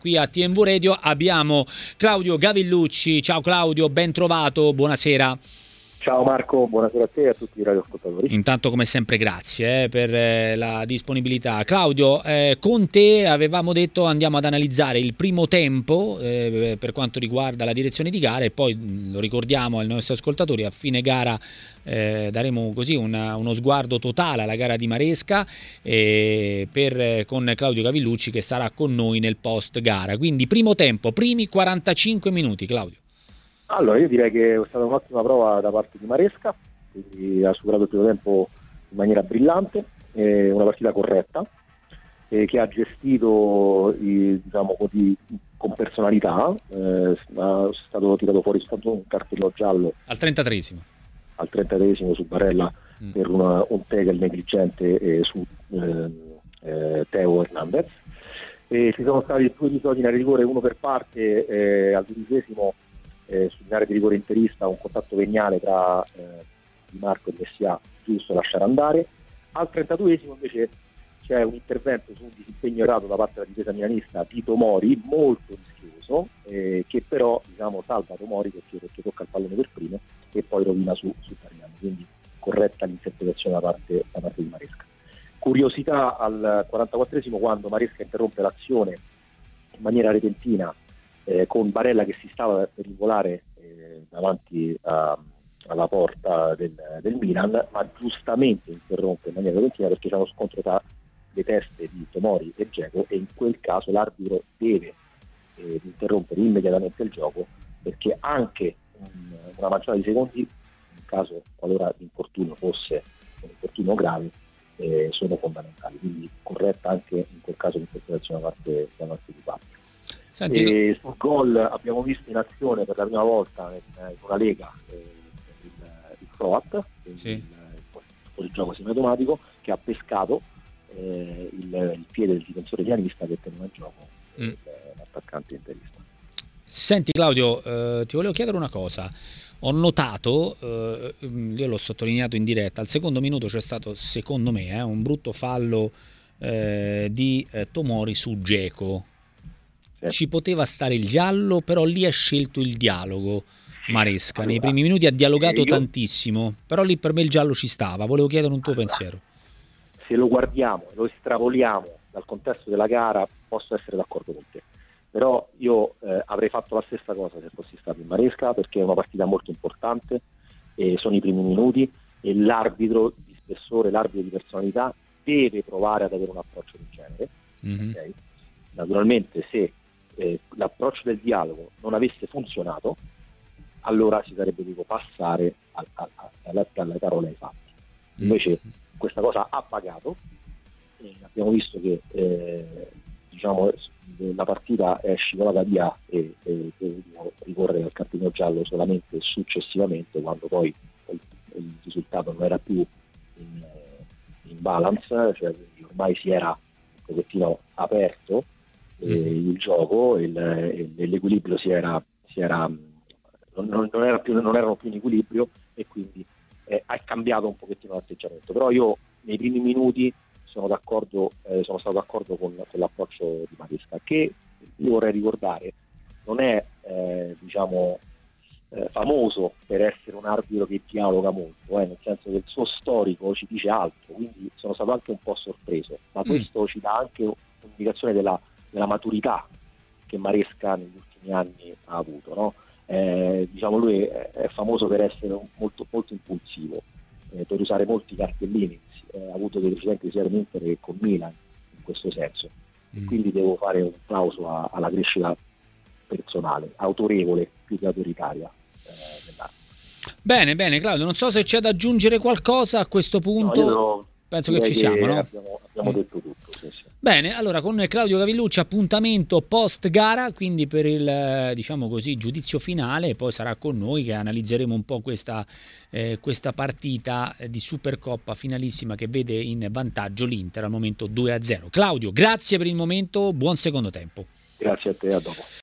Qui a TMV Radio abbiamo Claudio Gavillucci. Ciao Claudio, ben trovato, buonasera. Ciao Marco, buonasera a te e a tutti i radioascoltatori. Intanto come sempre grazie eh, per eh, la disponibilità. Claudio, eh, con te avevamo detto andiamo ad analizzare il primo tempo eh, per quanto riguarda la direzione di gara e poi mh, lo ricordiamo ai nostri ascoltatori a fine gara eh, daremo così una, uno sguardo totale alla gara di Maresca per, con Claudio Gavillucci che sarà con noi nel post gara. Quindi primo tempo, primi 45 minuti Claudio. Allora, io direi che è stata un'ottima prova da parte di Maresca, quindi ha superato il primo tempo in maniera brillante, eh, una partita corretta, eh, che ha gestito i, diciamo così, con personalità, eh, è stato tirato fuori soltanto un cartello giallo al 33esimo, al 33esimo su Barella mm. per una, un tackle negligente eh, su eh, Teo Hernandez. ci sono stati due episodi in rigore, uno per parte eh, al dodicesimo sull'area di rigore interista un contatto veniale tra eh, Di Marco e Messia giusto lasciare andare. Al 32esimo invece c'è un intervento su un disimpegno errato da parte della difesa milanista Tito Mori, molto rischioso, eh, che però diciamo, salva Tomori perché, perché, tocca il pallone per primo e poi rovina su, su Tariano. Quindi corretta l'interpretazione da parte, da parte di Maresca. Curiosità al 44esimo quando Maresca interrompe l'azione in maniera repentina eh, con Barella che si stava per involare eh, davanti a, alla porta del, del, Milan, ma giustamente interrompe in maniera repentina perché c'è uno scontro tra le teste di Tomori e Geco e in quel caso l'arbitro deve eh, interrompere immediatamente il gioco perché anche un, una manciata di secondi, in caso qualora l'infortunio fosse un infortunio grave, eh, sono fondamentali. Quindi corretta anche in quel caso l'interpretazione da parte, da parte. Senti, e sul gol abbiamo visto in azione per la prima volta in, una lega eh, il, il Croat, sì. il, il gioco semiautomatico, che ha pescato eh, il, il, piede del difensore pianista che teneva in gioco mm. l'attaccante interista. Senti Claudio, eh, ti volevo chiedere una cosa. Ho notato, eh, io l'ho sottolineato in diretta, al secondo minuto c'è stato, secondo me, eh, un brutto fallo eh, di eh, Tomori su Geco certo. ci poteva stare il giallo, però lì ha scelto il dialogo. Maresca, allora, nei primi minuti ha dialogato io... tantissimo, però lì per me il giallo ci stava. Volevo chiedere un tuo allora, pensiero. Se lo guardiamo, lo estrapoliamo dal contesto della gara, posso essere d'accordo con te. Però io eh, avrei fatto la stessa cosa se fossi stato in Maresca perché è una partita molto importante, eh, sono i primi minuti e l'arbitro di spessore, l'arbitro di personalità deve provare ad avere un approccio del genere. Mm-hmm. Okay? Naturalmente se eh, l'approccio del dialogo non avesse funzionato, allora si sarebbe dovuto passare alle, alle parole ai fatti. Mm. Invece questa cosa ha pagato, e abbiamo visto che eh, diciamo, la partita è scivolata via e, e, e ricorrere al cartellino giallo solamente successivamente quando poi il, il risultato non era più in, in balance, cioè ormai si era un pochettino aperto mm-hmm. il gioco, il, l'equilibrio si era, si era non, non, era più, non, erano più in equilibrio e quindi eh, ha cambiato un pochettino l'atteggiamento. Però io nei primi minuti sono, d'accordo, eh, sono stato d'accordo con, con, l'approccio di Maresca, che io vorrei ricordare non è eh, diciamo, eh, famoso per essere un arbitro che dialoga molto, eh, nel senso che il suo storico ci dice altro, quindi sono stato anche un po' sorpreso, ma mm. questo ci dà anche un'indicazione della della maturità che Maresca negli ultimi anni ha avuto. No? Eh, diciamo lui è, famoso per essere molto, molto impulsivo, eh, per usare molti cartellini, eh, ha avuto dei precedenti sia con Inter che con Milan in questo senso. Mm. Quindi devo fare un plauso a, alla crescita personale, autorevole più che autoritaria eh. Bene, bene Claudio, non so se c'è da aggiungere qualcosa a questo punto. No, Penso che ci siamo, no? Abbiamo, abbiamo mm. detto tutto. Sì, sì. Bene, allora con Claudio Gavillucci appuntamento post gara, quindi per il diciamo così, giudizio finale, poi sarà con noi che analizzeremo un po' questa, eh, questa partita di Supercoppa finalissima che vede in vantaggio l'Inter al momento 2-0. Claudio, grazie per il momento, buon secondo tempo. Grazie a te, a dopo.